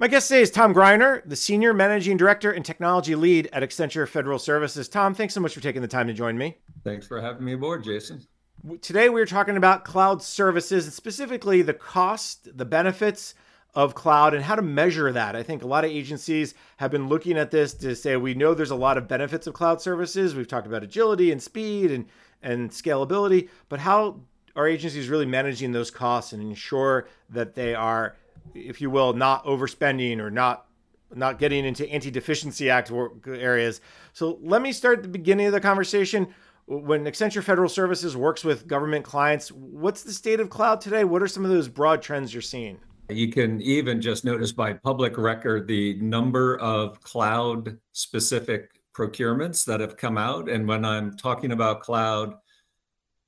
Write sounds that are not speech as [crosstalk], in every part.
My guest today is Tom Greiner, the Senior Managing Director and Technology Lead at Accenture Federal Services. Tom, thanks so much for taking the time to join me. Thanks for having me aboard, Jason. Today, we're talking about cloud services, and specifically the cost, the benefits of cloud, and how to measure that. I think a lot of agencies have been looking at this to say we know there's a lot of benefits of cloud services. We've talked about agility and speed and, and scalability, but how are agencies really managing those costs and ensure that they are if you will, not overspending or not not getting into anti-deficiency act work areas. So let me start the beginning of the conversation. When Accenture Federal Services works with government clients, what's the state of cloud today? What are some of those broad trends you're seeing? You can even just notice by public record the number of cloud specific procurements that have come out. And when I'm talking about cloud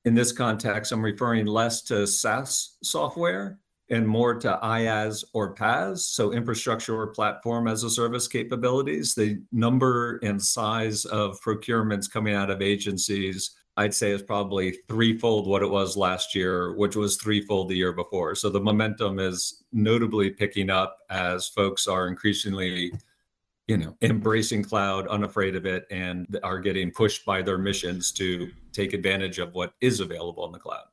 in this context, I'm referring less to SaaS software and more to IaaS or PaaS, so infrastructure or platform as a service capabilities. The number and size of procurements coming out of agencies, I'd say, is probably threefold what it was last year, which was threefold the year before. So the momentum is notably picking up as folks are increasingly you know embracing cloud unafraid of it and are getting pushed by their missions to take advantage of what is available in the cloud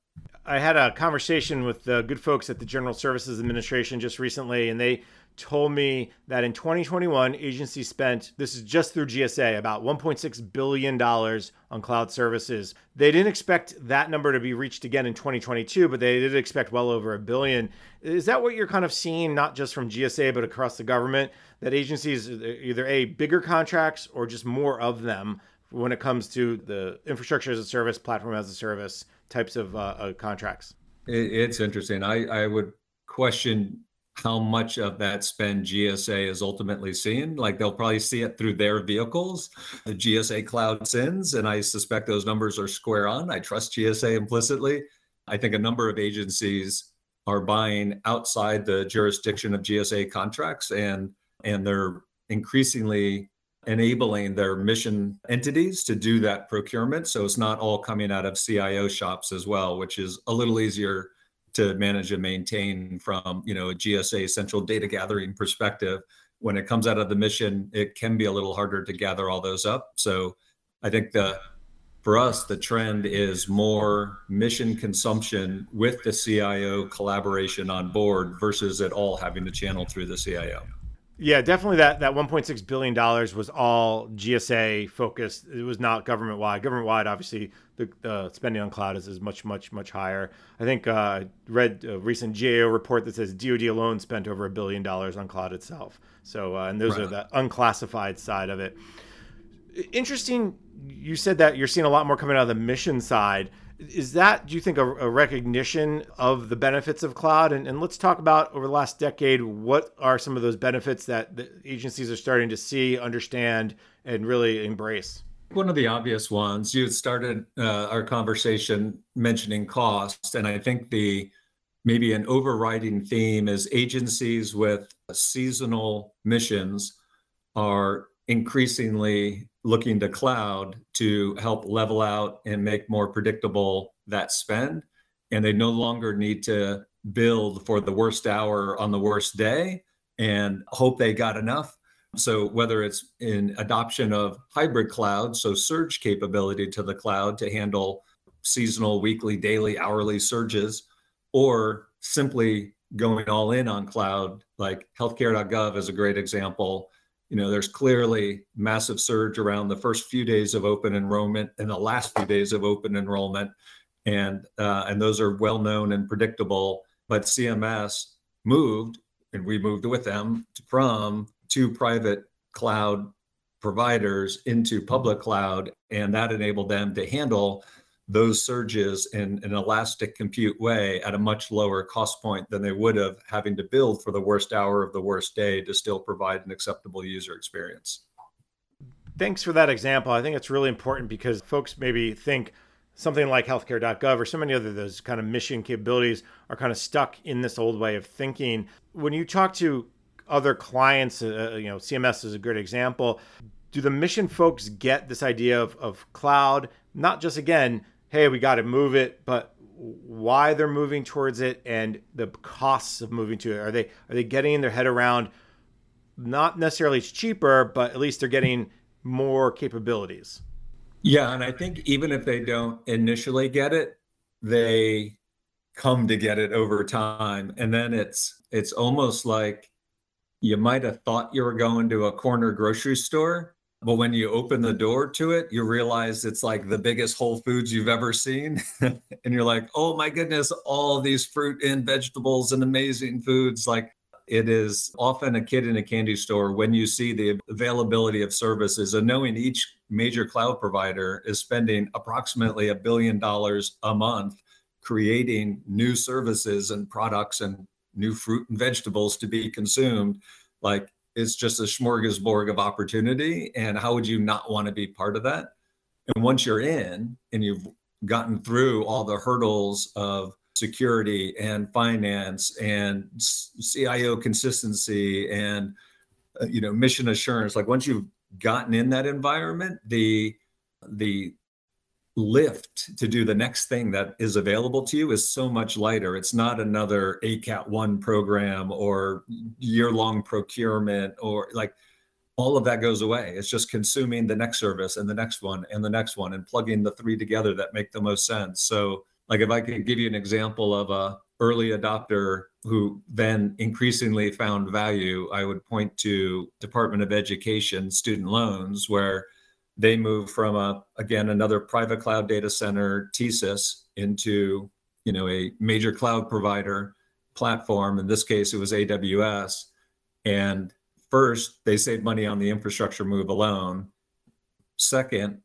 I had a conversation with the good folks at the General Services Administration just recently, and they told me that in 2021, agencies spent, this is just through GSA, about $1.6 billion on cloud services. They didn't expect that number to be reached again in 2022, but they did expect well over a billion. Is that what you're kind of seeing, not just from GSA, but across the government, that agencies either A, bigger contracts or just more of them when it comes to the infrastructure as a service, platform as a service? Types of uh, uh, contracts? It's interesting. I, I would question how much of that spend GSA is ultimately seeing. Like they'll probably see it through their vehicles, the GSA cloud SINs, and I suspect those numbers are square on. I trust GSA implicitly. I think a number of agencies are buying outside the jurisdiction of GSA contracts and and they're increasingly enabling their mission entities to do mm-hmm. that procurement. So it's not all coming out of CIO shops as well, which is a little easier to manage and maintain from you know a GSA central data gathering perspective. When it comes out of the mission, it can be a little harder to gather all those up. So I think the for us, the trend is more mission consumption with the CIO collaboration on board versus it all having to channel through the CIO. Yeah, definitely that that 1.6 billion dollars was all GSA focused. It was not government wide. Government wide, obviously, the, the, spending on cloud is, is much much much higher. I think uh, I read a recent GAO report that says DoD alone spent over a billion dollars on cloud itself. So, uh, and those right. are the unclassified side of it. Interesting. You said that you're seeing a lot more coming out of the mission side is that do you think a, a, recognition of the benefits of cloud? And, and let's talk about over the last decade what are some of those benefits that the agencies are starting to see understand and really embrace? One of the obvious ones you started uh, our conversation mentioning cost and i think the maybe an overriding theme is agencies with seasonal missions are increasingly looking to cloud to help level out and make more predictable that spend. And they no longer need to build for the worst hour on the worst day and hope they got enough. So, whether it's in adoption of hybrid cloud, so surge capability to the cloud to handle seasonal, weekly, daily, hourly surges, or simply going all in on cloud, like healthcare.gov is a great example you know, there's clearly massive surge around the first few days of open enrollment and the last few days of open enrollment, and uh, and those are well known and predictable. But CMS moved, and we moved with them from two private cloud providers into public cloud, and that enabled them to handle those surges in an elastic compute way at a much lower cost point than they would have having to build for the worst hour of the worst day to still provide an acceptable user experience. Thanks for that example. I think it's really important because folks maybe think something like healthcare.gov or so many other those kind of mission capabilities are kind of stuck in this old way of thinking. When you talk to other clients, uh, you know, CMS is a good example. Do the mission folks get this idea of, of cloud, not just again hey, we got to move it, but why they're moving towards it and the costs of moving to it. Are they are they getting their head around not necessarily it's cheaper, but at least they're getting more capabilities. Yeah, and I think even if they don't initially get it, they come to get it over time and then it's it's almost like you might have thought you were going to a corner grocery store but when you open the door to it you realize it's like the biggest whole foods you've ever seen. [laughs] And you're like oh my goodness all these fruit and vegetables and amazing foods. Like it is often a kid in a candy store when you see the availability of services and knowing each major cloud provider is spending approximately a billion dollars a month creating new services and products and new fruit and vegetables to be consumed like it's just a smorgasbord of opportunity and how would you not want to be part of that? And once you're in and you've gotten through all the hurdles of security and finance and CIO consistency and uh, you know mission assurance like once you've gotten in that environment the the lift to do the next thing that is available to you is so much lighter. It's not another ACAT 1 program or year long procurement or like all of that goes away. It's just consuming the next service and the next one and the next one and plugging the three together that make the most sense. So like if I could give you an example of a early adopter who then increasingly found value, I would point to Department of Education student loans, where they moved from a again another private cloud data center TSYS into you know a major cloud provider platform. In this case, it was AWS. And first, they saved money on the infrastructure move alone. Second,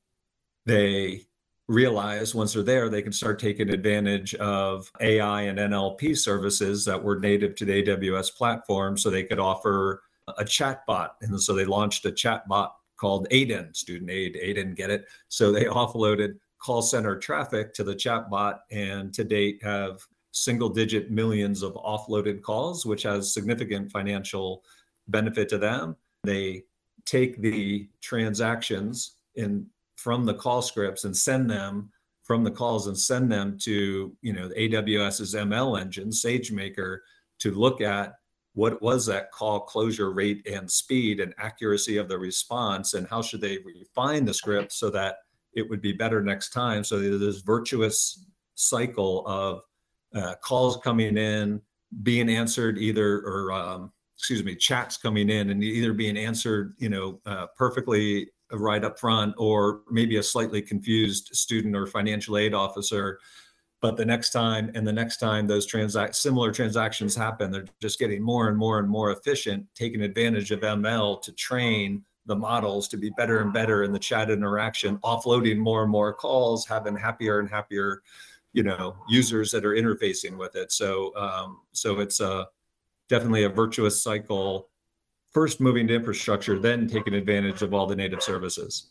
they realize once they're there, they can start taking advantage of AI and NLP services that were native to the AWS platform. So they could offer a chatbot. And so they launched a chatbot called Aidan, student aid, Aidan, get it? So they [laughs] offloaded call center traffic to the chatbot and to date have single digit millions of offloaded calls, which has significant financial benefit to them. They take the transactions in from the call scripts and send them from the calls and send them to you know AWS's ML engine SageMaker to look at what was that call closure rate and speed and accuracy of the response and how should they refine the script so that it would be better next time? So there's this virtuous cycle of uh, calls coming in being answered either or um, excuse me chats coming in and either being answered you know uh, perfectly right up front or maybe a slightly confused student or financial aid officer but the next time and the next time those transact similar transactions happen they're just getting more and more and more efficient taking advantage of ml to train the models to be better and better in the chat interaction offloading more and more calls having happier and happier you know users that are interfacing with it so um, so it's a definitely a virtuous cycle first moving to infrastructure, then taking advantage of all the native services.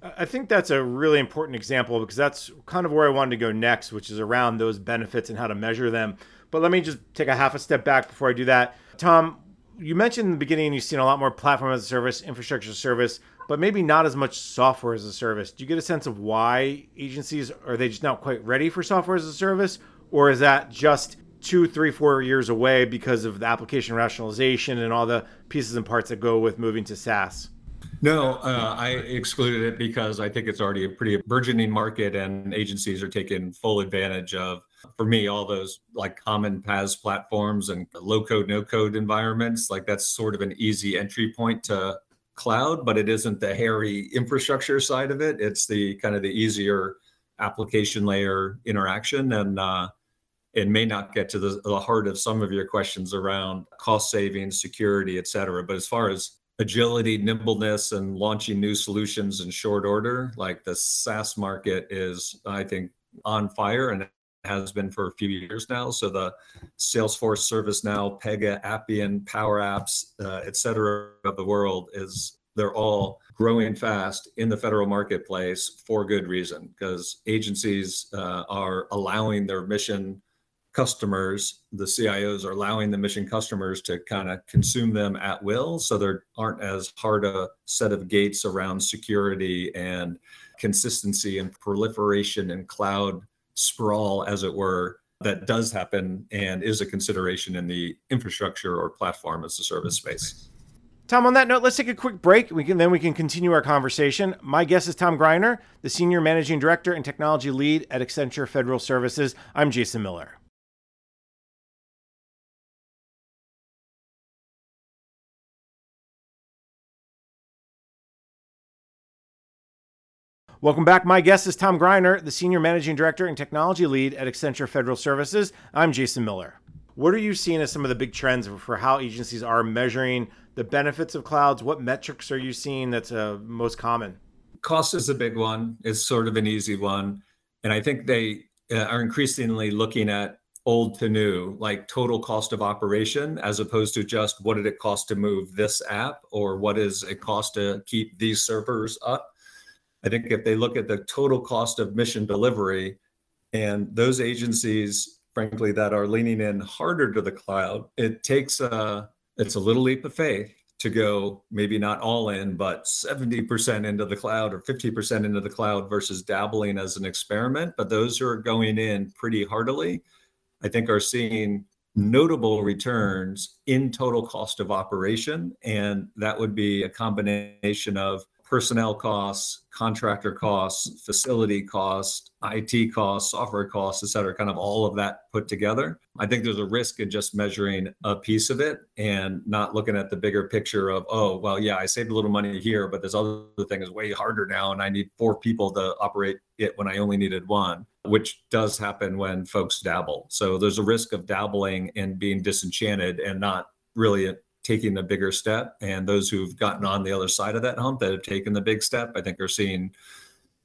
I think that's a really important example because that's kind of where I wanted to go next, which is around those benefits and how to measure them. But let me just take a half a step back before I do that. Tom, you mentioned in the beginning you've seen a lot more platform as a service, infrastructure as a service, but maybe not as much software as a service. Do you get a sense of why agencies are they just not quite ready for software as a service? Or is that just two, three, four years away because of the application rationalization and all the pieces and parts that go with moving to SaaS? No, uh, I excluded it because I think it's already a pretty burgeoning market and agencies are taking full advantage of, for me, all those like common PaaS platforms and low code, no code environments. Like that's sort of an easy entry point to cloud, but it isn't the hairy infrastructure side of it. It's the kind of the easier application layer interaction. And, uh, it may not get to the, the heart of some of your questions around cost savings, security, et cetera. But as far as agility, nimbleness, and launching new solutions in short order, like the SaaS market is, I think, on fire and has been for a few years now. So the Salesforce, ServiceNow, Pega, Appian, Power Apps, uh, et cetera, of the world is they're all growing fast in the federal marketplace for good reason because agencies uh, are allowing their mission customers, the CIOs are allowing the mission customers to kind of consume them at will. So there aren't as hard a set of gates around security and consistency and proliferation and cloud sprawl, as it were, that does happen and is a consideration in the infrastructure or platform as a service space. Tom, on that note, let's take a quick break. We can then we can continue our conversation. My guest is Tom Greiner, the Senior Managing Director and Technology Lead at Accenture Federal Services. I'm Jason Miller. Welcome back. My guest is Tom Greiner, the Senior Managing Director and Technology Lead at Accenture Federal Services. I'm Jason Miller. What are you seeing as some of the big trends for how agencies are measuring the benefits of clouds? What metrics are you seeing that's uh, most common? Cost is a big one. It's sort of an easy one. And I think they uh, are increasingly looking at old to new, like total cost of operation, as opposed to just what did it cost to move this app or what is it cost to keep these servers up I think if they look at the total cost of mission delivery and those agencies, frankly, that are leaning in harder to the cloud, it takes a, it's a little leap of faith to go maybe not all in, but 70% into the cloud or 50% into the cloud versus dabbling as an experiment. But those who are going in pretty heartily, I think are seeing notable returns in total cost of operation. And that would be a combination of personnel costs, contractor costs, facility costs, IT costs, software costs, et cetera, kind of all of that put together. I think there's a risk in just measuring a piece of it and not looking at the bigger picture of, oh, well, yeah, I saved a little money here, but this other thing is way harder now and I need four people to operate it when I only needed one, which does happen when folks dabble. So there's a risk of dabbling and being disenchanted and not really taking the bigger step. And those who've gotten on the other side of that hump that have taken the big step, I think are seeing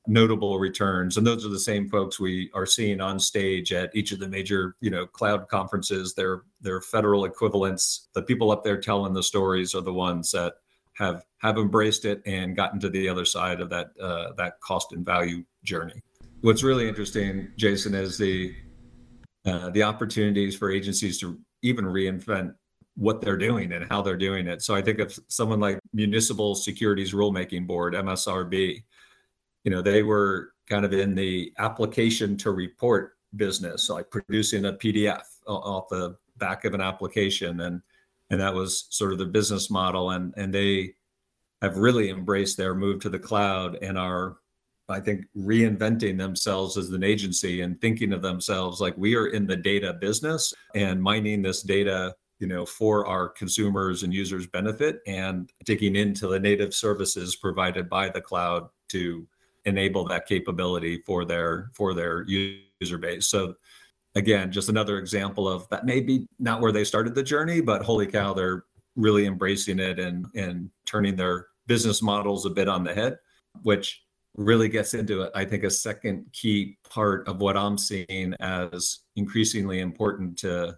notable returns. And those are the same folks we are seeing on stage at each of the major, you know, cloud conferences. Their their federal equivalents. The people up there telling the stories are the ones that have have embraced it and gotten to the other side of that uh, that cost and value journey. What's really interesting, Jason, is the uh, the opportunities for agencies to even reinvent what they're doing and how they're doing it. So I think of someone like Municipal Securities Rulemaking Board, MSRB, you know, they were kind of in the application to report business, like producing a PDF off the back of an application. And and that was sort of the business model. And and they have really embraced their move to the cloud and are I think reinventing themselves as an agency and thinking of themselves like we are in the data business and mining this data you know, for our consumers and users benefit and digging into the native services provided by the cloud to enable that capability for their for their user base. So again, just another example of that maybe not where they started the journey, but holy cow, they're really embracing it and and turning their business models a bit on the head, which really gets into it. I think a second key part of what I'm seeing as increasingly important to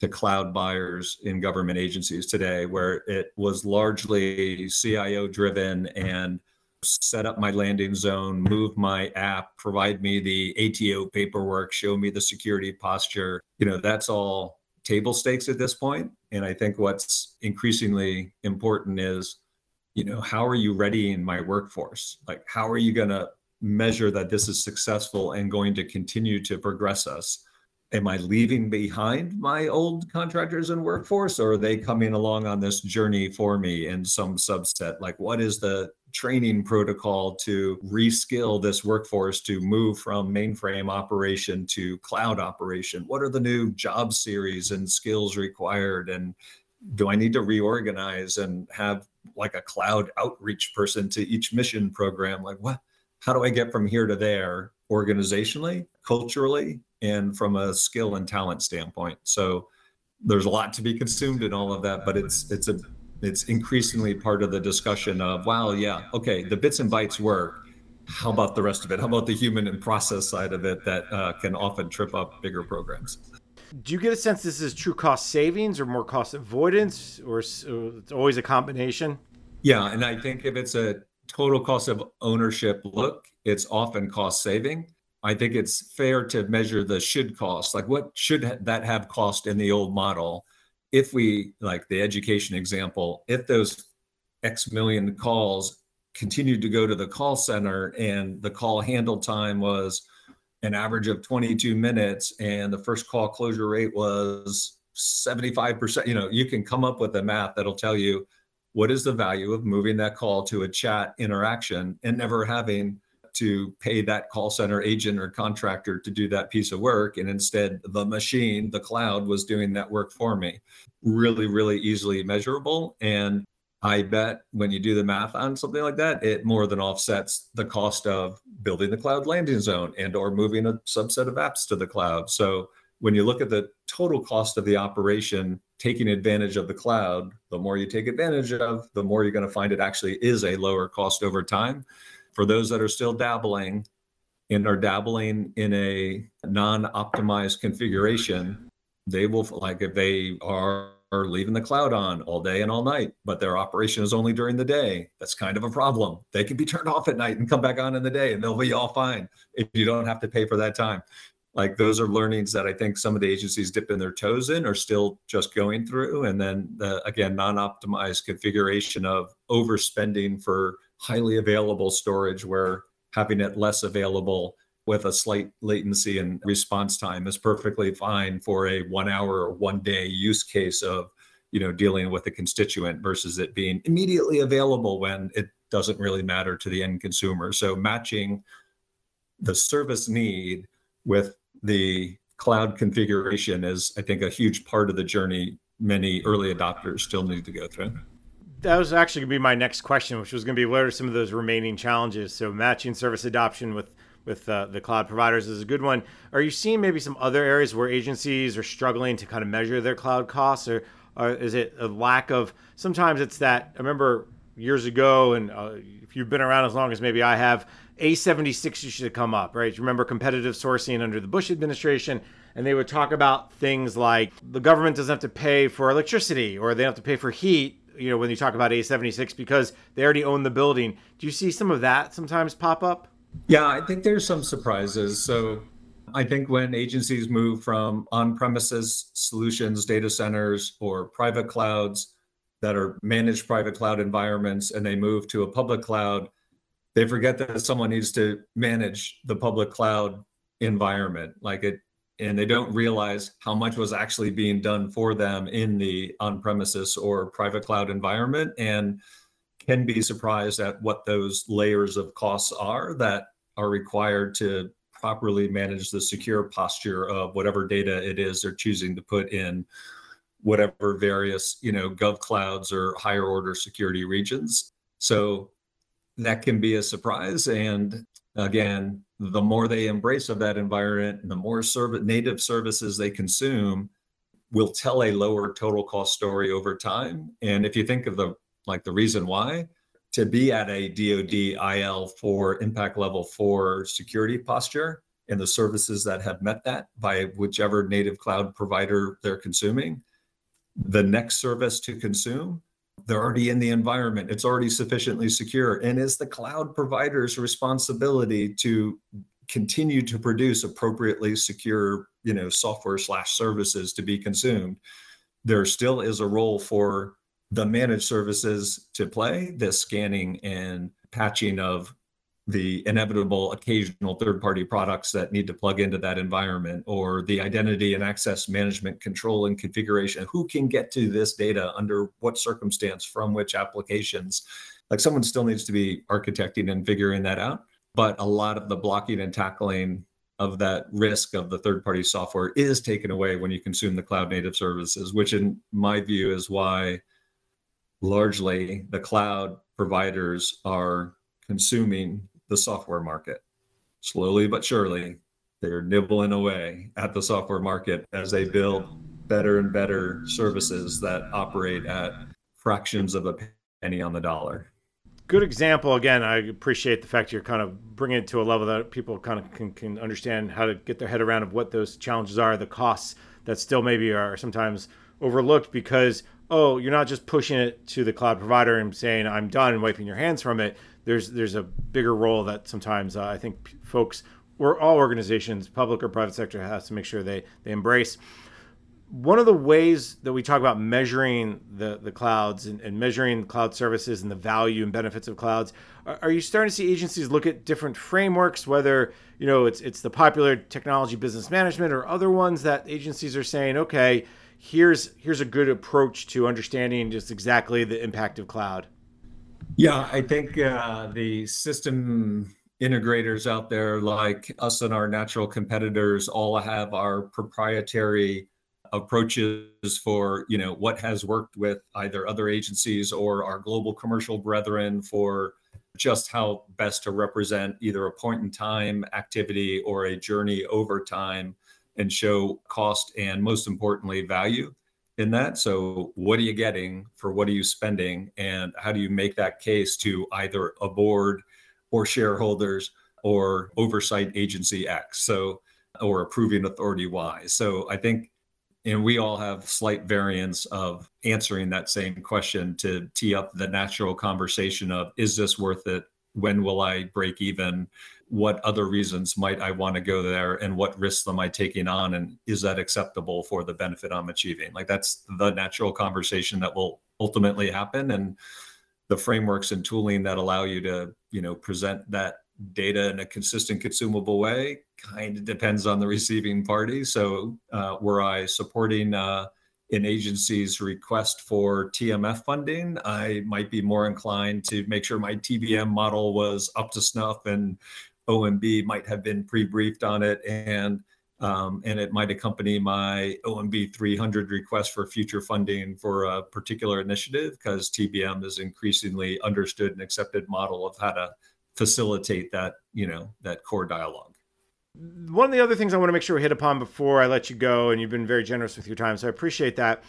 to cloud buyers in government agencies today, where it was largely CIO driven and set up my landing zone, move my app, provide me the ATO paperwork, show me the security posture. You know, that's all table stakes at this point. And I think what's increasingly important is, you know, how are you readying my workforce? Like, how are you going to measure that this is successful and going to continue to progress us? Am I leaving behind my old contractors and workforce, or are they coming along on this journey for me in some subset? Like, what is the training protocol to reskill this workforce to move from mainframe operation to cloud operation? What are the new job series and skills required? And do I need to reorganize and have like a cloud outreach person to each mission program? Like, what? How do I get from here to there organizationally, culturally, and from a skill and talent standpoint. So there's a lot to be consumed in all of that, but it's it's a it's increasingly part of the discussion of wow, yeah, okay, the bits and bytes work. How about the rest of it? How about the human and process side of it that uh, can often trip up bigger programs? Do you get a sense this is true cost savings or more cost avoidance, or it's always a combination? Yeah, and I think if it's a total cost of ownership look, it's often cost saving. I think it's fair to measure the should cost. Like, what should that have cost in the old model? If we, like the education example, if those X million calls continued to go to the call center and the call handle time was an average of 22 minutes and the first call closure rate was 75%. You know, you can come up with a math that'll tell you what is the value of moving that call to a chat interaction and never having to pay that call center agent or contractor to do that piece of work. And instead, the machine, the cloud, was doing that work for me. Really, really easily measurable. And I bet when you do the math on something like that, it more than offsets the cost of building the cloud landing zone and or moving a subset of apps to the cloud. So when you look at the total cost of the operation, taking advantage of the cloud, the more you take advantage of, the more you're going to find it actually is a lower cost over time. For those that are still dabbling and are dabbling in a non optimized configuration, they will, like if they are are leaving the cloud on all day and all night, but their operation is only during the day. That's kind of a problem. They can be turned off at night and come back on in the day, and they'll be all fine if you don't have to pay for that time. Like those are learnings that I think some of the agencies dipping their toes in are still just going through. And then the, again, non-optimized configuration of overspending for highly available storage where having it less available with a slight latency and response time is perfectly fine for a one hour or one day use case of you know dealing with a constituent versus it being immediately available when it doesn't really matter to the end consumer. So matching the service need with the cloud configuration is i think a huge part of the journey many early adopters still need to go through that was actually going to be my next question which was going to be what are some of those remaining challenges so matching service adoption with with uh, the cloud providers is a good one. Are you seeing maybe some other areas where agencies are struggling to kind of measure their cloud costs, or, or is it a lack of? Sometimes it's that. I remember years ago, and uh, if you've been around as long as maybe I have, A76 used to come up, right? You remember competitive sourcing under the Bush administration, and they would talk about things like the government doesn't have to pay for electricity, or they don't have to pay for heat. You know, when you talk about A76 because they already own the building. Do you see some of that sometimes pop up? Yeah, I think there's some surprises. So I think when agencies move from on premises solutions, data centers, or private clouds that are managed private cloud environments and they move to a public cloud, they forget that someone needs to manage the public cloud environment. Like it, and they don't realize how much was actually being done for them in the on premises or private cloud environment. And can be surprised at what those layers of costs are that are required to properly manage the secure posture of whatever data it is they're choosing to put in whatever various you know gov clouds or higher order security regions so that can be a surprise and again the more they embrace of that environment the more service native services they consume will tell a lower total cost story over time and if you think of the like the reason why to be at a DoD IL for impact level four security posture and the services that have met that by whichever native cloud provider they're consuming. The next service to consume, they're already in the environment. It's already sufficiently secure. And it's the cloud provider's responsibility to continue to produce appropriately secure, you know, software slash services to be consumed. There still is a role for the managed services to play, the scanning and patching of the inevitable occasional third party products that need to plug into that environment or the identity and access management control and configuration. Who can get to this data under what circumstance from which applications? Like someone still needs to be architecting and figuring that out but a lot of the blocking and tackling of that risk of the third party software is taken away when you consume the cloud native services which in my view is why largely the cloud providers are consuming the software market. Slowly but surely, they're nibbling away at the software market as they build better and better services that operate at fractions of a penny on the dollar. Good example. Again, I appreciate the fact you're kind of bringing it to a level that people kind of can, can understand how to get their head around of what those challenges are, the costs that still maybe are sometimes overlooked because oh, you're not just pushing it to the cloud provider and saying I'm done and wiping your hands from it. There's there's a bigger role that sometimes uh, I think folks or all organizations, public or private sector, has to make sure they they embrace. one of the ways that we talk about measuring the, the clouds and, and measuring cloud services and the value and benefits of clouds are, are, you starting to see agencies look at different frameworks whether you know it's it's the popular technology business management or other ones that agencies are saying okay here's here's a good approach to understanding just exactly the impact of cloud yeah i think uh, the system integrators out there like us and our natural competitors all have our proprietary approaches for you know what has worked with either other agencies or our global commercial brethren for just how best to represent either a point in time activity or a journey over time and show cost and most importantly value in that. So what are you getting? For what are you spending? And how do you make that case to either a board or shareholders or oversight agency x so or approving authority y? So i think and we all have slight variants of answering that same question to tee up the natural conversation of is this worth it when will i break even? What other reasons might i want to go there? And what risks am i taking on? And is that acceptable for the benefit i'm achieving? Like that's the natural conversation that will ultimately happen. And the frameworks and tooling that allow you to you know present that data in a consistent, consumable way kind of depends on the receiving party. So, uh, were I supporting uh, an agency's request for TMF funding, I might be more inclined to make sure my TBM model was up to snuff and OMB might have been pre-briefed on it. And um, and it might accompany my OMB 300 request for future funding for a particular initiative because TBM is increasingly understood and accepted model of how to facilitate that you know that core dialogue one of the other things i want to make sure we hit upon before i let you go and you've been very generous with your time so i appreciate that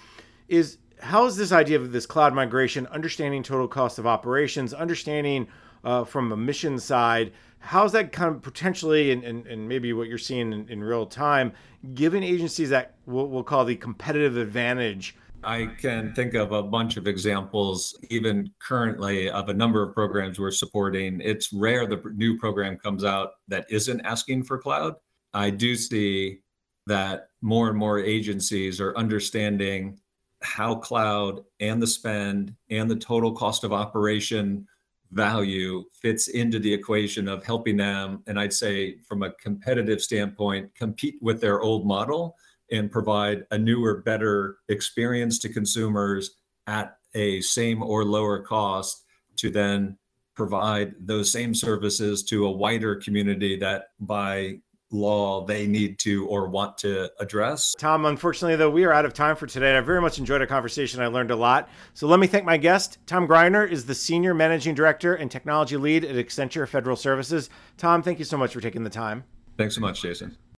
is how is this idea of this cloud migration understanding total cost of operations understanding uh, from a mission side how's that kind of potentially and, and, and maybe what you're seeing in, in real time giving agencies that what we'll call the competitive advantage I can think of a bunch of examples, even currently, of a number of programs we're supporting. It's rare the new program comes out that isn't asking for cloud. I do see that more and more agencies are understanding how cloud and the spend and the total cost of operation value fits into the equation of helping them. And I'd say, from a competitive standpoint, compete with their old model and provide a newer, better experience to consumers at a same or lower cost to then provide those same services to a wider community that by law they need to or want to address. Tom, unfortunately, though, we are out of time for today. I very much enjoyed our conversation. I learned a lot. So let me thank my guest. Tom Greiner is the Senior Managing Director and Technology Lead at Accenture Federal Services. Tom, thank you so much for taking the time. Thanks so much, Jason.